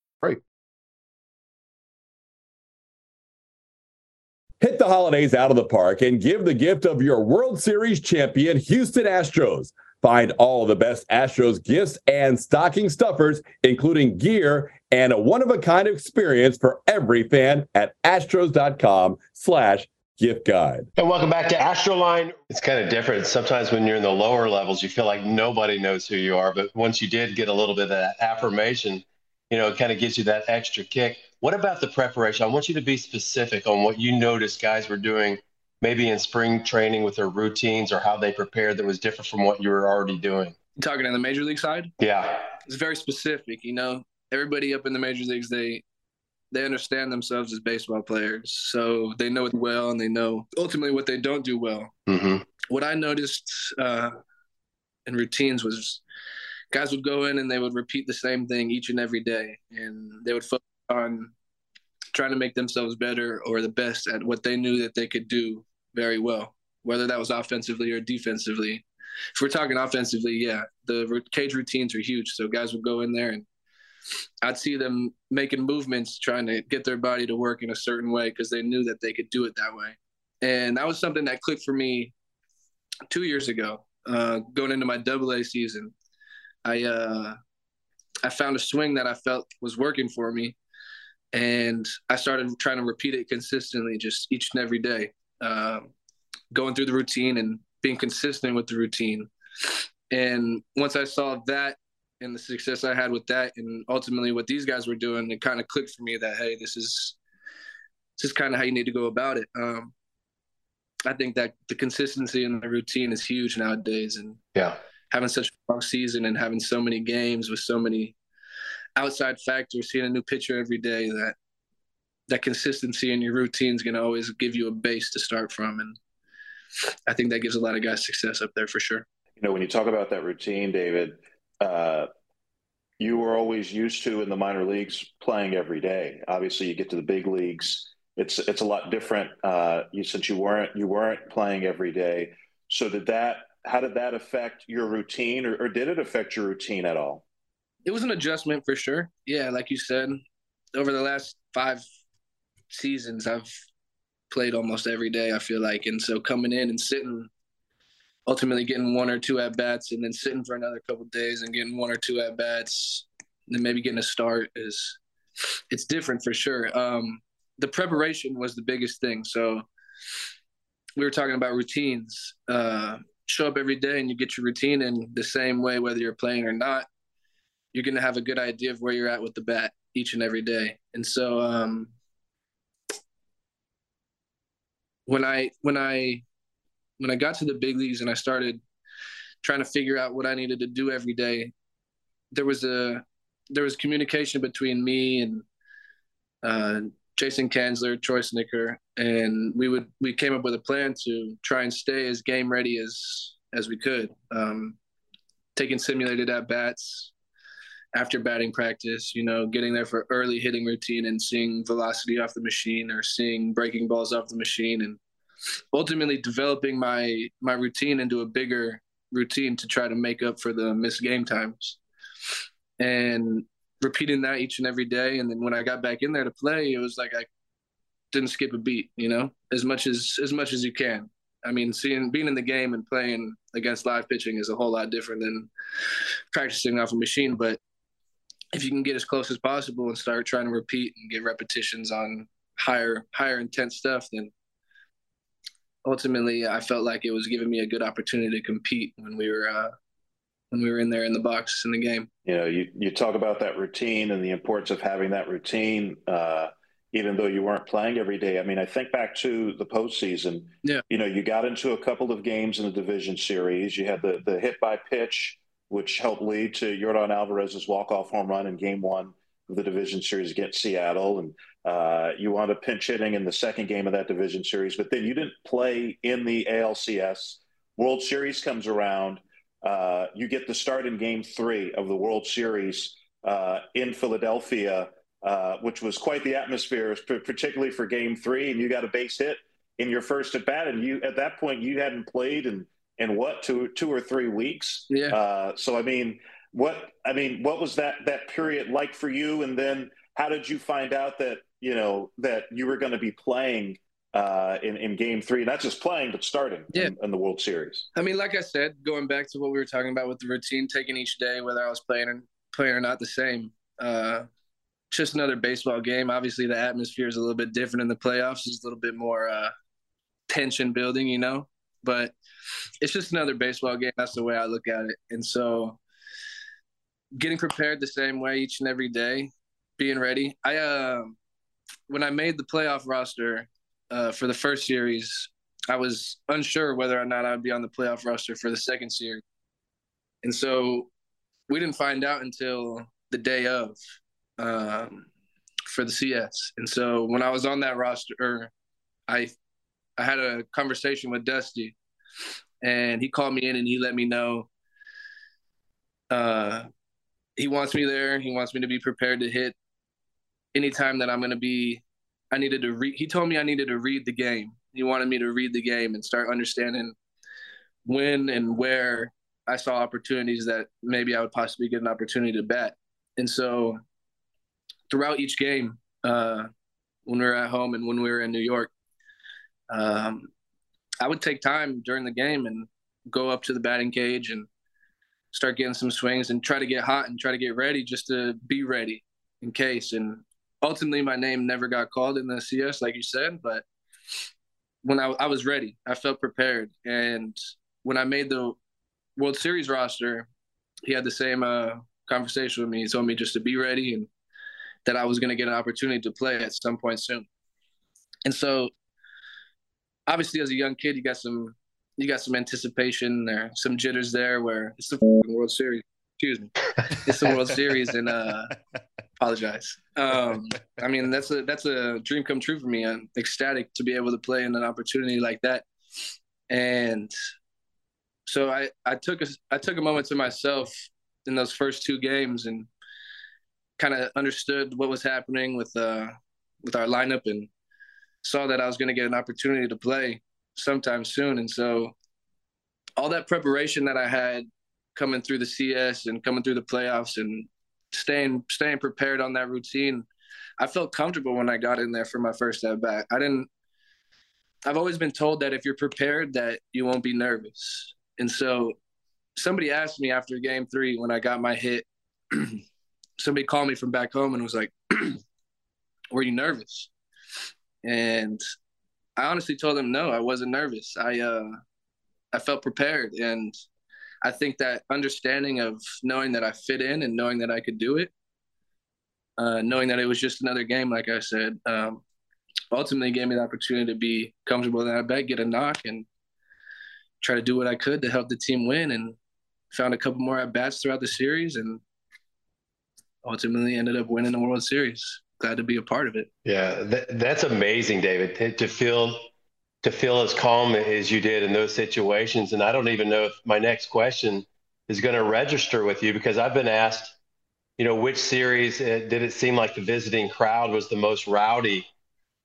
Hit the holidays out of the park and give the gift of your World Series champion, Houston Astros. Find all the best Astros gifts and stocking stuffers, including gear and a one-of-a-kind experience for every fan at astros.com slash gift guide. And welcome back to Astroline. It's kind of different. Sometimes when you're in the lower levels, you feel like nobody knows who you are. But once you did get a little bit of that affirmation, you know, it kind of gives you that extra kick. What about the preparation? I want you to be specific on what you noticed guys were doing maybe in spring training with their routines or how they prepared that was different from what you were already doing. Talking on the major league side? Yeah. It's very specific, you know. Everybody up in the major leagues, they they understand themselves as baseball players. So they know it well and they know ultimately what they don't do well. Mm-hmm. What I noticed uh, in routines was guys would go in and they would repeat the same thing each and every day. And they would focus on trying to make themselves better or the best at what they knew that they could do very well, whether that was offensively or defensively. If we're talking offensively, yeah, the cage routines are huge. So guys would go in there and I'd see them making movements, trying to get their body to work in a certain way because they knew that they could do it that way. And that was something that clicked for me two years ago, uh, going into my double A season. I uh, I found a swing that I felt was working for me, and I started trying to repeat it consistently, just each and every day, uh, going through the routine and being consistent with the routine. And once I saw that and the success I had with that, and ultimately what these guys were doing, it kind of clicked for me that hey, this is this is kind of how you need to go about it. Um, I think that the consistency and the routine is huge nowadays, and yeah, having such a long season and having so many games with so many outside factors, seeing a new pitcher every day, that that consistency in your routine is going to always give you a base to start from, and I think that gives a lot of guys success up there for sure. You know, when you talk about that routine, David, uh, you were always used to in the minor leagues playing every day. Obviously, you get to the big leagues, it's it's a lot different. Uh, you since you weren't you weren't playing every day. So did that? How did that affect your routine, or, or did it affect your routine at all? It was an adjustment for sure. Yeah, like you said, over the last five seasons, I've played almost every day. I feel like, and so coming in and sitting ultimately getting one or two at bats and then sitting for another couple days and getting one or two at bats then maybe getting a start is it's different for sure. Um, the preparation was the biggest thing. So we were talking about routines. Uh, show up every day and you get your routine in the same way, whether you're playing or not. You're going to have a good idea of where you're at with the bat each and every day. And so um, when I when I when I got to the big leagues and I started trying to figure out what I needed to do every day, there was a there was communication between me and uh, Jason Kanzler, Troy Snitker, and we would we came up with a plan to try and stay as game ready as as we could. Um, taking simulated at bats after batting practice, you know, getting there for early hitting routine and seeing velocity off the machine or seeing breaking balls off the machine and ultimately developing my my routine into a bigger routine to try to make up for the missed game times and repeating that each and every day. And then when i got back in there to play it was like i didn't skip a beat you know as much as as much as you can. I mean seeing being in the game and playing against live pitching is a whole lot different than practicing off a machine. But if you can get as close as possible and start trying to repeat and get repetitions on higher higher intense stuff then ultimately I felt like it was giving me a good opportunity to compete when we were uh, when we were in there in the box in the game. You know, you you talk about that routine and the importance of having that routine, uh, even though you weren't playing every day. I mean, I think back to the postseason. Yeah, you know, you got into a couple of games in the division series. You had the the hit by pitch, which helped lead to Yordan Alvarez's walk off home run in Game One of the division series against Seattle, and uh, you wound up pinch hitting in the second game of that division series, but then you didn't play in the ALCS. World Series comes around. Uh, you get the start in game three of the World Series uh, in Philadelphia, uh, which was quite the atmosphere, particularly for game three. And you got a base hit in your first at bat. And you, at that point, you hadn't played in, in what, two, two or three weeks? Yeah. Uh, so, I mean, what, I mean, what was that, that period like for you? And then how did you find out that you know that you were going to be playing uh, in in Game Three, not just playing but starting yeah. in, in, the World Series. I mean, like I said, going back to what we were talking about with the routine, taking each day, whether I was playing or playing or not, the same. Uh, just another baseball game. Obviously, the atmosphere is a little bit different in the playoffs. It's a little bit more uh, tension building, you know. But it's just another baseball game. That's the way I look at it. And so getting prepared the same way each and every day, being ready. I uh when I made the playoff roster uh, for the first series, I was unsure whether or not I'd be on the playoff roster for the second series. And so we didn't find out until the day of um, for the CS. And so when I was on that roster, I I had a conversation with Dusty, and he called me in and he let me know uh, he wants me there. He wants me to be prepared to hit anytime that I'm going to be. I needed to read. He told me I needed to read the game. He wanted me to read the game and start understanding when and where I saw opportunities that maybe I would possibly get an opportunity to bet. And so throughout each game, uh, when we were at home and when we were in New York, um, I would take time during the game and go up to the batting cage and start getting some swings and try to get hot and try to get ready just to be ready in case. And ultimately, my name never got called in the CS, like you said, but when I, I was ready, I felt prepared. And when I made the World Series roster, he had the same uh, conversation with me. He told me just to be ready and that I was going to get an opportunity to play at some point soon. And so, obviously, as a young kid, you got some you got some anticipation there, some jitters there, where it's the World Series. Excuse me, it's the World Series, and uh, apologize. Um, I mean, that's a that's a dream come true for me. I'm ecstatic to be able to play in an opportunity like that, and so I I took a I took a moment to myself in those first two games and kind of understood what was happening with uh with our lineup and saw that I was going to get an opportunity to play sometime soon. And so all that preparation that I had coming through the CS and coming through the playoffs and staying staying prepared on that routine, I felt comfortable when I got in there for my first at bat. I didn't I've always been told that if you're prepared that you won't be nervous. And so somebody asked me after game 3 when I got my hit somebody called me from back home and was like, "Were you nervous?" And I honestly told them no, I wasn't nervous. I uh, I felt prepared, and I think that understanding of knowing that I fit in and knowing that I could do it, uh, knowing that it was just another game, like I said, um, ultimately gave me the opportunity to be comfortable in that bet, get a knock, and try to do what I could to help the team win. And found a couple more at bats throughout the series, and ultimately ended up winning the World Series. Glad to be a part of it. Yeah, that, that's amazing, David, to, to feel to feel as calm as you did in those situations. And I don't even know if my next question is going to register with you because I've been asked, you know, which series uh, did it seem like the visiting crowd was the most rowdy,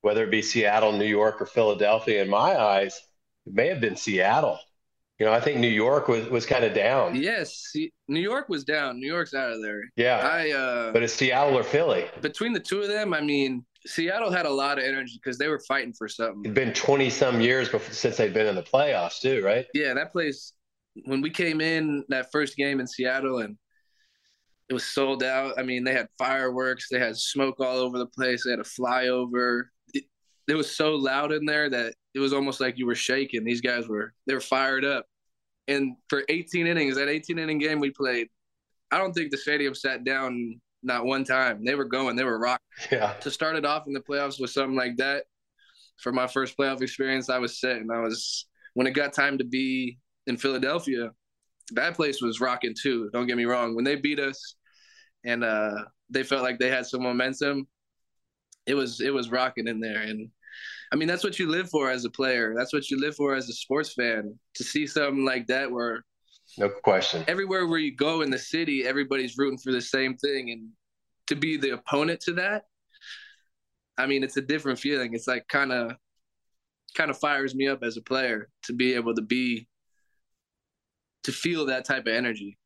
whether it be Seattle, New York, or Philadelphia? In my eyes, it may have been Seattle. You know, I think New York was, was kind of down. Yes, New York was down. New York's out of there. Yeah. I uh But it's Seattle or Philly. Between the two of them, I mean, Seattle had a lot of energy because they were fighting for something. It's been 20 some years before, since they've been in the playoffs too, right? Yeah, that place when we came in that first game in Seattle and it was sold out. I mean, they had fireworks, they had smoke all over the place, they had a flyover. It, it was so loud in there that it was almost like you were shaking. These guys were they were fired up. And for 18 innings, that 18 inning game we played, I don't think the stadium sat down not one time. They were going, they were rocking. Yeah. To start it off in the playoffs with something like that, for my first playoff experience, I was set, and I was when it got time to be in Philadelphia, that place was rocking too. Don't get me wrong. When they beat us, and uh, they felt like they had some momentum, it was it was rocking in there, and I mean, that's what you live for as a player. That's what you live for as a sports fan. To see something like that where no question. Everywhere where you go in the city, everybody's rooting for the same thing and to be the opponent to that, I mean, it's a different feeling. It's like kind of kind of fires me up as a player to be able to be to feel that type of energy.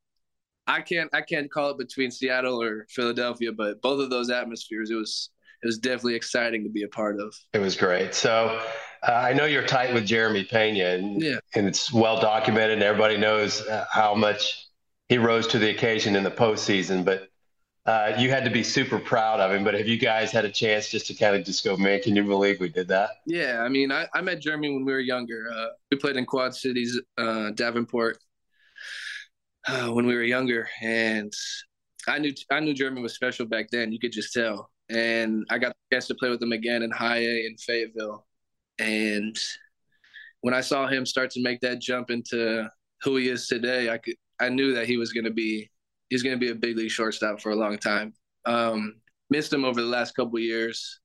I can't I can't call it between Seattle or Philadelphia, but both of those atmospheres, it was it was definitely exciting to be a part of. It was great. So uh, I know you're tight with Jeremy Pena, and, yeah. and it's well documented, and everybody knows uh, how much he rose to the occasion in the postseason. But uh, you had to be super proud of him. But have you guys had a chance just to kind of just go, man, can you believe we did that? Yeah, I mean, I, I met Jeremy when we were younger. Uh, we played in Quad Cities, uh, Davenport, uh, when we were younger, and I knew I knew Jeremy was special back then. You could just tell. And I got the chance to play with him again in High A in Fayetteville, and when I saw him start to make that jump into who he is today, I could I knew that he was going to be he's going to be a big league shortstop for a long time. Um, missed him over the last couple years.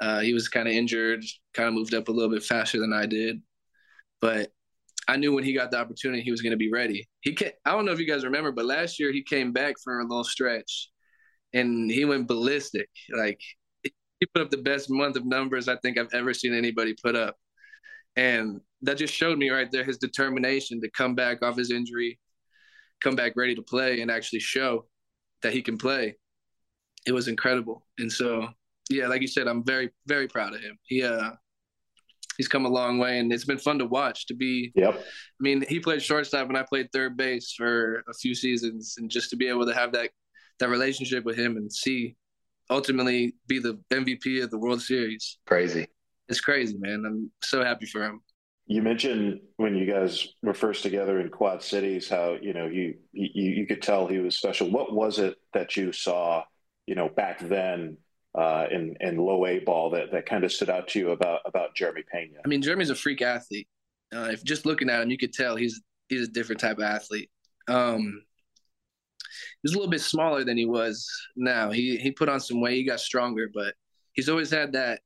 Uh, he was kind of injured, kind of moved up a little bit faster than I did, but I knew when he got the opportunity, he was going to be ready. He can I don't know if you guys remember, but last year he came back for a little stretch, and he went ballistic. Like he put up the best month of numbers I think I've ever seen anybody put up, and that just showed me right there his determination to come back off his injury, come back ready to play, and actually show that he can play. It was incredible, and so yeah, like you said, I'm very very proud of him. He uh he's come a long way and it's been fun to watch to be yep i mean he played shortstop and i played third base for a few seasons and just to be able to have that that relationship with him and see ultimately be the mvp of the world series crazy it's crazy man i'm so happy for him you mentioned when you guys were first together in quad cities how you know you you, you could tell he was special what was it that you saw you know back then uh, in in low A ball that that kind of stood out to you about about Jeremy Pena? I mean, Jeremy's a freak athlete. Uh, if just looking at him, you could tell he's he's a different type of athlete. Um, he's a little bit smaller than he was now. He he put on some weight. He got stronger, but he's always had that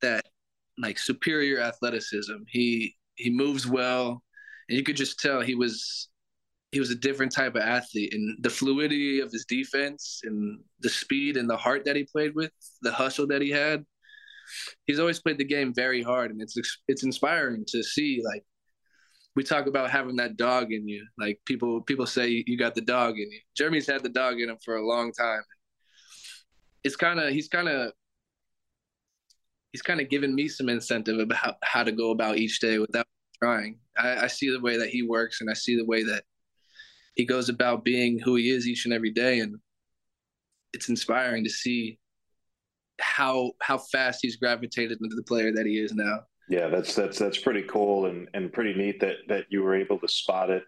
that like superior athleticism. He he moves well, and you could just tell he was he was a different type of athlete and the fluidity of his defense and the speed and the heart that he played with the hustle that he had he's always played the game very hard and it's it's inspiring to see like we talk about having that dog in you. Like people people say you got the dog in you. Jeremy's had the dog in him for a long time. It's kind of he's kind of he's kind of given me some incentive about how to go about each day without trying. I, I see the way that he works and i see the way that he goes about being who he is each and every day and it's inspiring to see how how fast he's gravitated into the player that he is now yeah that's that's that's pretty cool and and pretty neat that that you were able to spot it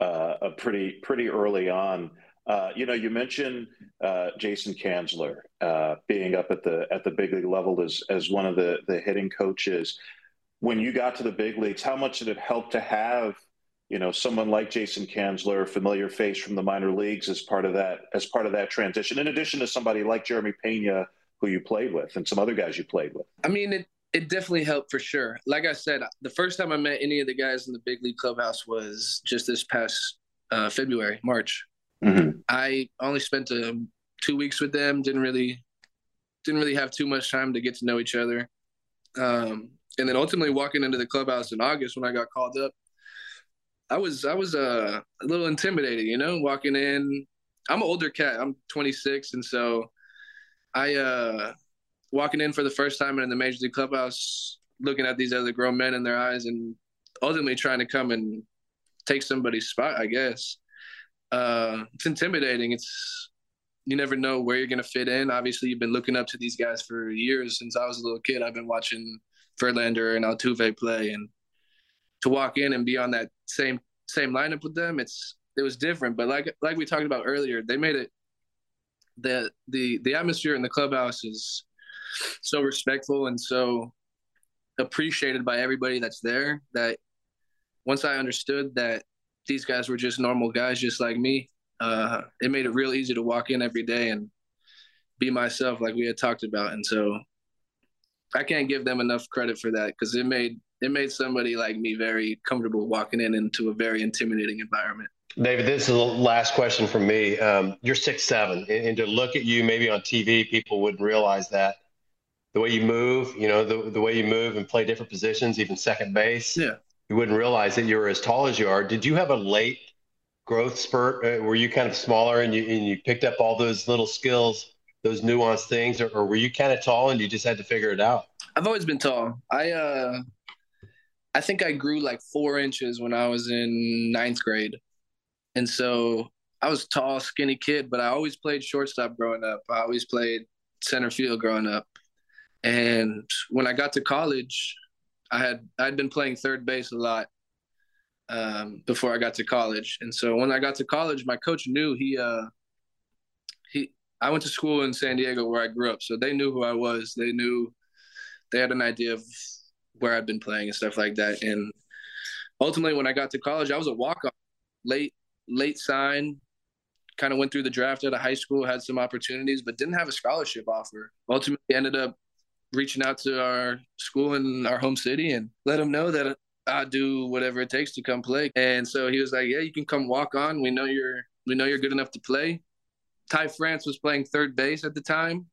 uh, a pretty pretty early on uh, you know you mentioned uh, Jason Kanzler uh, being up at the at the big league level as as one of the the hitting coaches when you got to the big leagues how much did it help to have you know someone like Jason Kanzler, familiar face from the minor leagues, as part of that as part of that transition. In addition to somebody like Jeremy Pena, who you played with, and some other guys you played with. I mean, it it definitely helped for sure. Like I said, the first time I met any of the guys in the big league clubhouse was just this past uh, February, March. Mm-hmm. I only spent um, two weeks with them. Didn't really didn't really have too much time to get to know each other. Um, and then ultimately walking into the clubhouse in August when I got called up, I was I was uh, a little intimidated, you know, walking in. I'm an older cat. I'm 26, and so I uh, walking in for the first time in the major league clubhouse, looking at these other grown men in their eyes, and ultimately trying to come and take somebody's spot. I guess uh, it's intimidating. It's you never know where you're gonna fit in. Obviously, you've been looking up to these guys for years since I was a little kid. I've been watching Verlander and Altuve play, and to walk in and be on that same same lineup with them, it's it was different. But like like we talked about earlier, they made it the the the atmosphere in the clubhouse is so respectful and so appreciated by everybody that's there that once I understood that these guys were just normal guys just like me, uh, it made it real easy to walk in every day and be myself like we had talked about. And so I can't give them enough credit for that because it made it made somebody like me very comfortable walking in into a very intimidating environment. David, this is the last question from me. Um, you're six seven, and, and, to look at you maybe on TV, people wouldn't realize that the way you move, you know, the the way you move and play different positions, even second base. Yeah, you wouldn't realize that you were as tall as you are. Did you have a late growth spurt? Uh, were you kind of smaller and you and you picked up all those little skills, those nuanced things, or, or were you kind of tall and you just had to figure it out? I've always been tall. I uh I think I grew like four inches when I was in ninth grade. And so I was tall, skinny kid, but I always played shortstop growing up. I always played center field growing up. And when I got to college, I had I'd been playing third base a lot um, before I got to college. And so when I got to college, my coach knew he uh, he I went to school in San Diego where I grew up, so they knew who I was. They knew they had an idea of where I'd been playing and stuff like that. And ultimately, when I got to college, I was a walk on, late late sign. Kind of went through the draft out of high school, had some opportunities, but didn't have a scholarship offer. Ultimately, ended up reaching out to our school in our home city and let them know that I do whatever it takes to come play. And so he was like, "Yeah, you can come walk on. We know you're we know you're good enough to play." Ty France was playing third base at the time.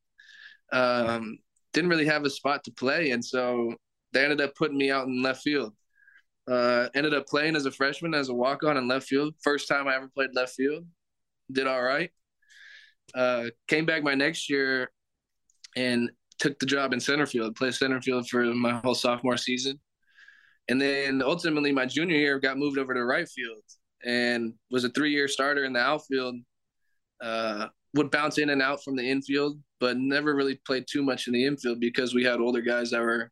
Um, didn't really have a spot to play, and so they ended up putting me out in left field. Uh, ended up playing as a freshman as a walk on in left field. First time I ever played left field. Did all right. Uh, came back my next year and took the job in center field. Played center field for my whole sophomore season. And then ultimately, my junior year got moved over to right field and was a three year starter in the outfield. Uh, would bounce in and out from the infield, but never really played too much in the infield because we had older guys that were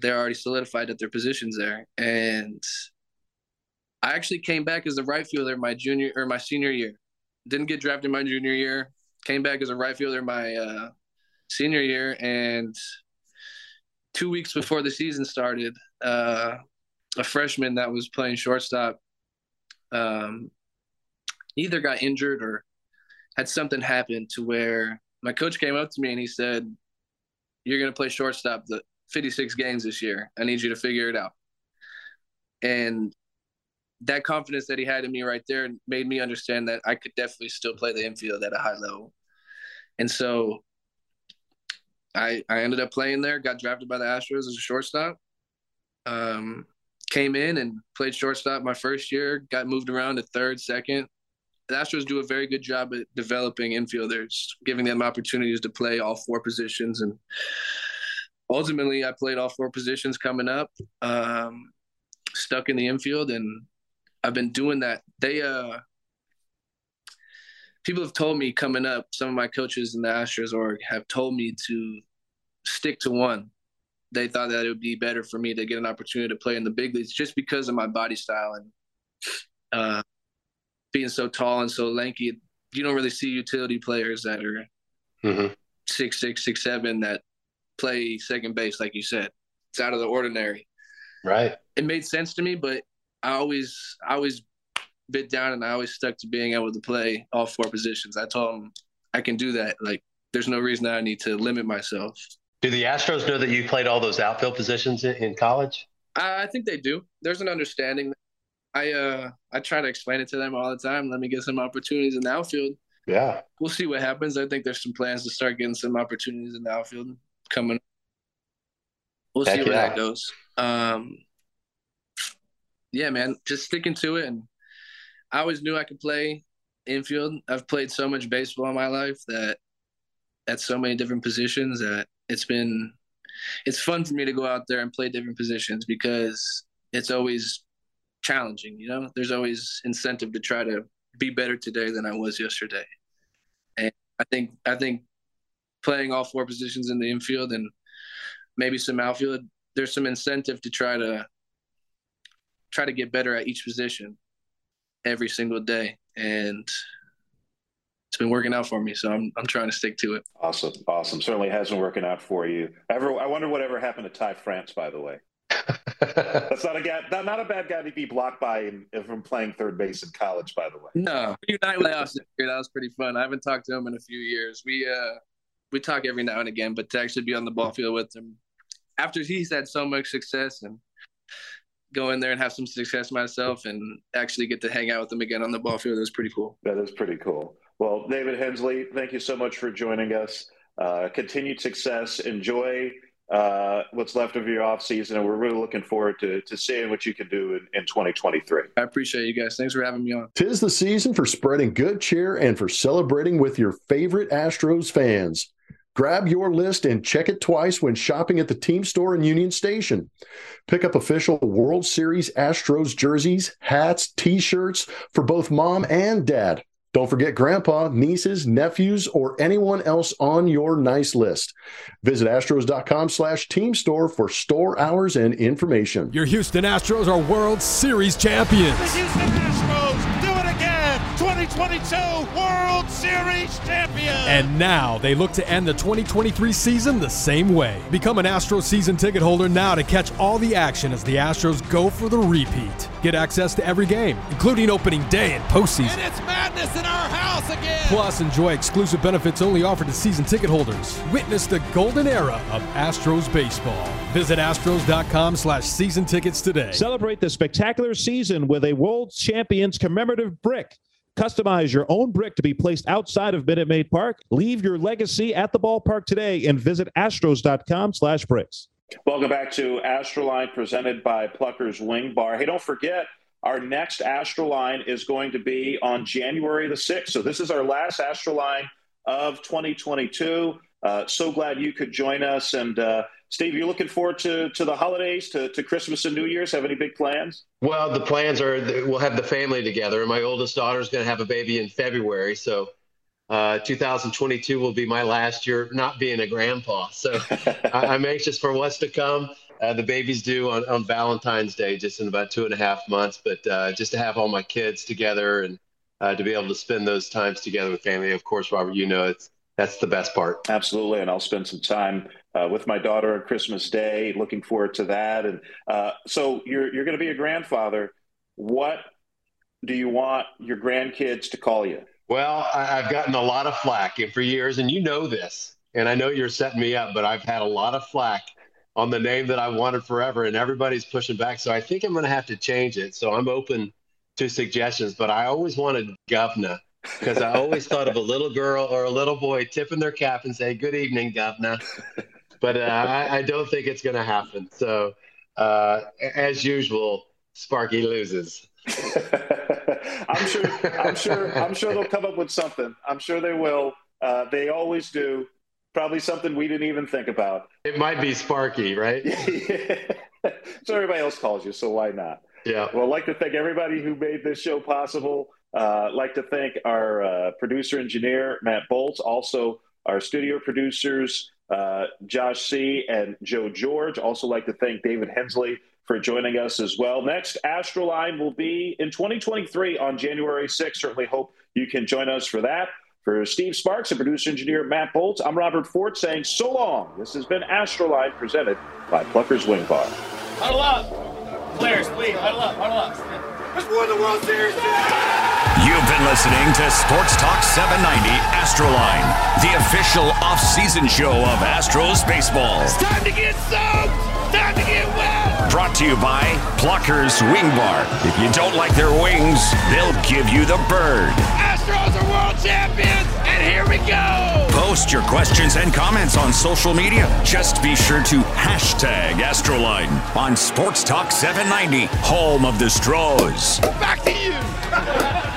they're already solidified at their positions there. And I actually came back as a right fielder my junior or my senior year. Didn't get drafted my junior year. Came back as a right fielder my uh, senior year, and two weeks before the season started, uh, a freshman that was playing shortstop um, either got injured or had something happen to where my coach came up to me and he said, "You're going to play shortstop the 56 games this year. I need you to figure it out." And that confidence that he had in me right there made me understand that I could definitely still play the infield at a high level. And so I I ended up playing there. Got drafted by the Astros as a shortstop. Um, came in and played shortstop my first year. Got moved around to third, second. The Astros do a very good job at developing infielders, giving them opportunities to play all four positions. And ultimately, I played all four positions coming up. Um, stuck in the infield, and I've been doing that. They uh, people have told me coming up, some of my coaches in the Astros org have told me to stick to one. They thought that it would be better for me to get an opportunity to play in the big leagues just because of my body style and uh, being so tall and so lanky. You don't really see utility players that are mm-hmm. six six six seven that play second base, like you said. It's out of the ordinary. Right. It made sense to me, but I always I always bit down and I always stuck to being able to play all four positions. I told him I can do that. Like there's no reason I need to limit myself. Do the Astros know that you played all those outfield positions in, in college? I, I think they do. There's an understanding. I uh I try to explain it to them all the time. Let me get some opportunities in the outfield. Yeah. We'll see what happens. I think there's some plans to start getting some opportunities in the outfield coming. We'll Heck see where yeah. that goes. Um yeah, man, just sticking to it and I always knew I could play infield. I've played so much baseball in my life that at so many different positions that it's been it's fun for me to go out there and play different positions because it's always challenging, you know? There's always incentive to try to be better today than I was yesterday. And I think I think playing all four positions in the infield and maybe some outfield, there's some incentive to try to try to get better at each position every single day. And it's been working out for me. So I'm, I'm trying to stick to it. Awesome. Awesome. Certainly has been working out for you. Ever, I wonder whatever happened to Ty France, by the way. That's not a guy, not, not a bad guy to be blocked by in, from playing third base in college, by the way. No, United playoffs this year. That was pretty fun. I haven't talked to him in a few years. We, uh, we talk every now and again, but to actually be on the ball field with him after he's had so much success and go in there and have some success myself and actually get to hang out with him again on the ball field was pretty cool. That is pretty cool. Well, David Hensley, thank you so much for joining us. Uh, continued success. Enjoy uh, what's left of your off season, and we're really looking forward to, to seeing what you can do in, in 2023. I appreciate you guys. Thanks for having me on. Tis the season for spreading good cheer and for celebrating with your favorite Astros fans. Grab your list and check it twice when shopping at the team store in Union Station. Pick up official World Series Astros jerseys, hats, t shirts for both mom and dad. Don't forget grandpa, nieces, nephews, or anyone else on your nice list. Visit astros.com slash team store for store hours and information. Your Houston Astros are World Series champions. The Houston Astros do it again. 2022 World Series champion. And now they look to end the 2023 season the same way. Become an Astros season ticket holder now to catch all the action as the Astros go for the repeat. Get access to every game, including opening day and postseason. And it's madness in our house again. Plus, enjoy exclusive benefits only offered to season ticket holders. Witness the golden era of Astros baseball. Visit astros.com slash season tickets today. Celebrate the spectacular season with a World Champions commemorative brick. Customize your own brick to be placed outside of Minute Maid Park. Leave your legacy at the ballpark today and visit astros.com slash bricks. Welcome back to Astroline presented by Pluckers Wing Bar. Hey, don't forget, our next Astroline is going to be on January the 6th. So this is our last Astroline of 2022. Uh, so glad you could join us. And uh, Steve, you're looking forward to, to the holidays, to, to Christmas and New Year's. Have any big plans? Well, the plans are we'll have the family together, and my oldest daughter is going to have a baby in February. So uh, 2022 will be my last year not being a grandpa. So I, am anxious for what's to come. Uh, the baby's due on, on Valentine's Day, just in about two and a half months. But uh, just to have all my kids together and uh, to be able to spend those times together with family, of course, Robert, you know, it's that's the best part. Absolutely, and I'll spend some time uh, with my daughter on Christmas Day. Looking forward to that. And uh, so you're you're going to be a grandfather. What do you want your grandkids to call you? Well, I've gotten a lot of flack for years, and you know this, and I know you're setting me up, but I've had a lot of flack on the name that I wanted forever, and everybody's pushing back. So I think I'm going to have to change it. So I'm open to suggestions, but I always wanted governor because I always thought of a little girl or a little boy tipping their cap and say, "Good evening, governor." But uh, I, I, don't think it's going to happen. So, uh, as usual, Sparky loses. I'm sure. I'm sure. I'm sure they'll come up with something. I'm sure they will. Uh, they always do. Probably something we didn't even think about. It might be Sparky, right? so everybody else calls you. So why not? Yeah. Well, I'd like to thank everybody who made this show possible. Uh, like to thank our uh, producer engineer, Matt Bolts, also our studio producers, uh, Josh C. and Joe George. Also, like to thank David Hensley for joining us as well. Next, Astroline will be in 2023 on January 6th. Certainly hope you can join us for that. For Steve Sparks and producer engineer Matt Bolts, I'm Robert Ford saying so long. This has been Astroline presented by Pluckers Wing Bar. Huddle up. Players, please, huddle up, huddle up. Let's win the World Series You've been listening to Sports Talk 790 Astroline, the official off-season show of Astros baseball. It's time to get soaked. Time to get wet. Brought to you by Pluckers Wing Bar. If you don't like their wings, they'll give you the bird. Astros are world champions, and here we go. Post your questions and comments on social media. Just be sure to hashtag Astroline on Sports Talk 790, home of the Stros. Back to you.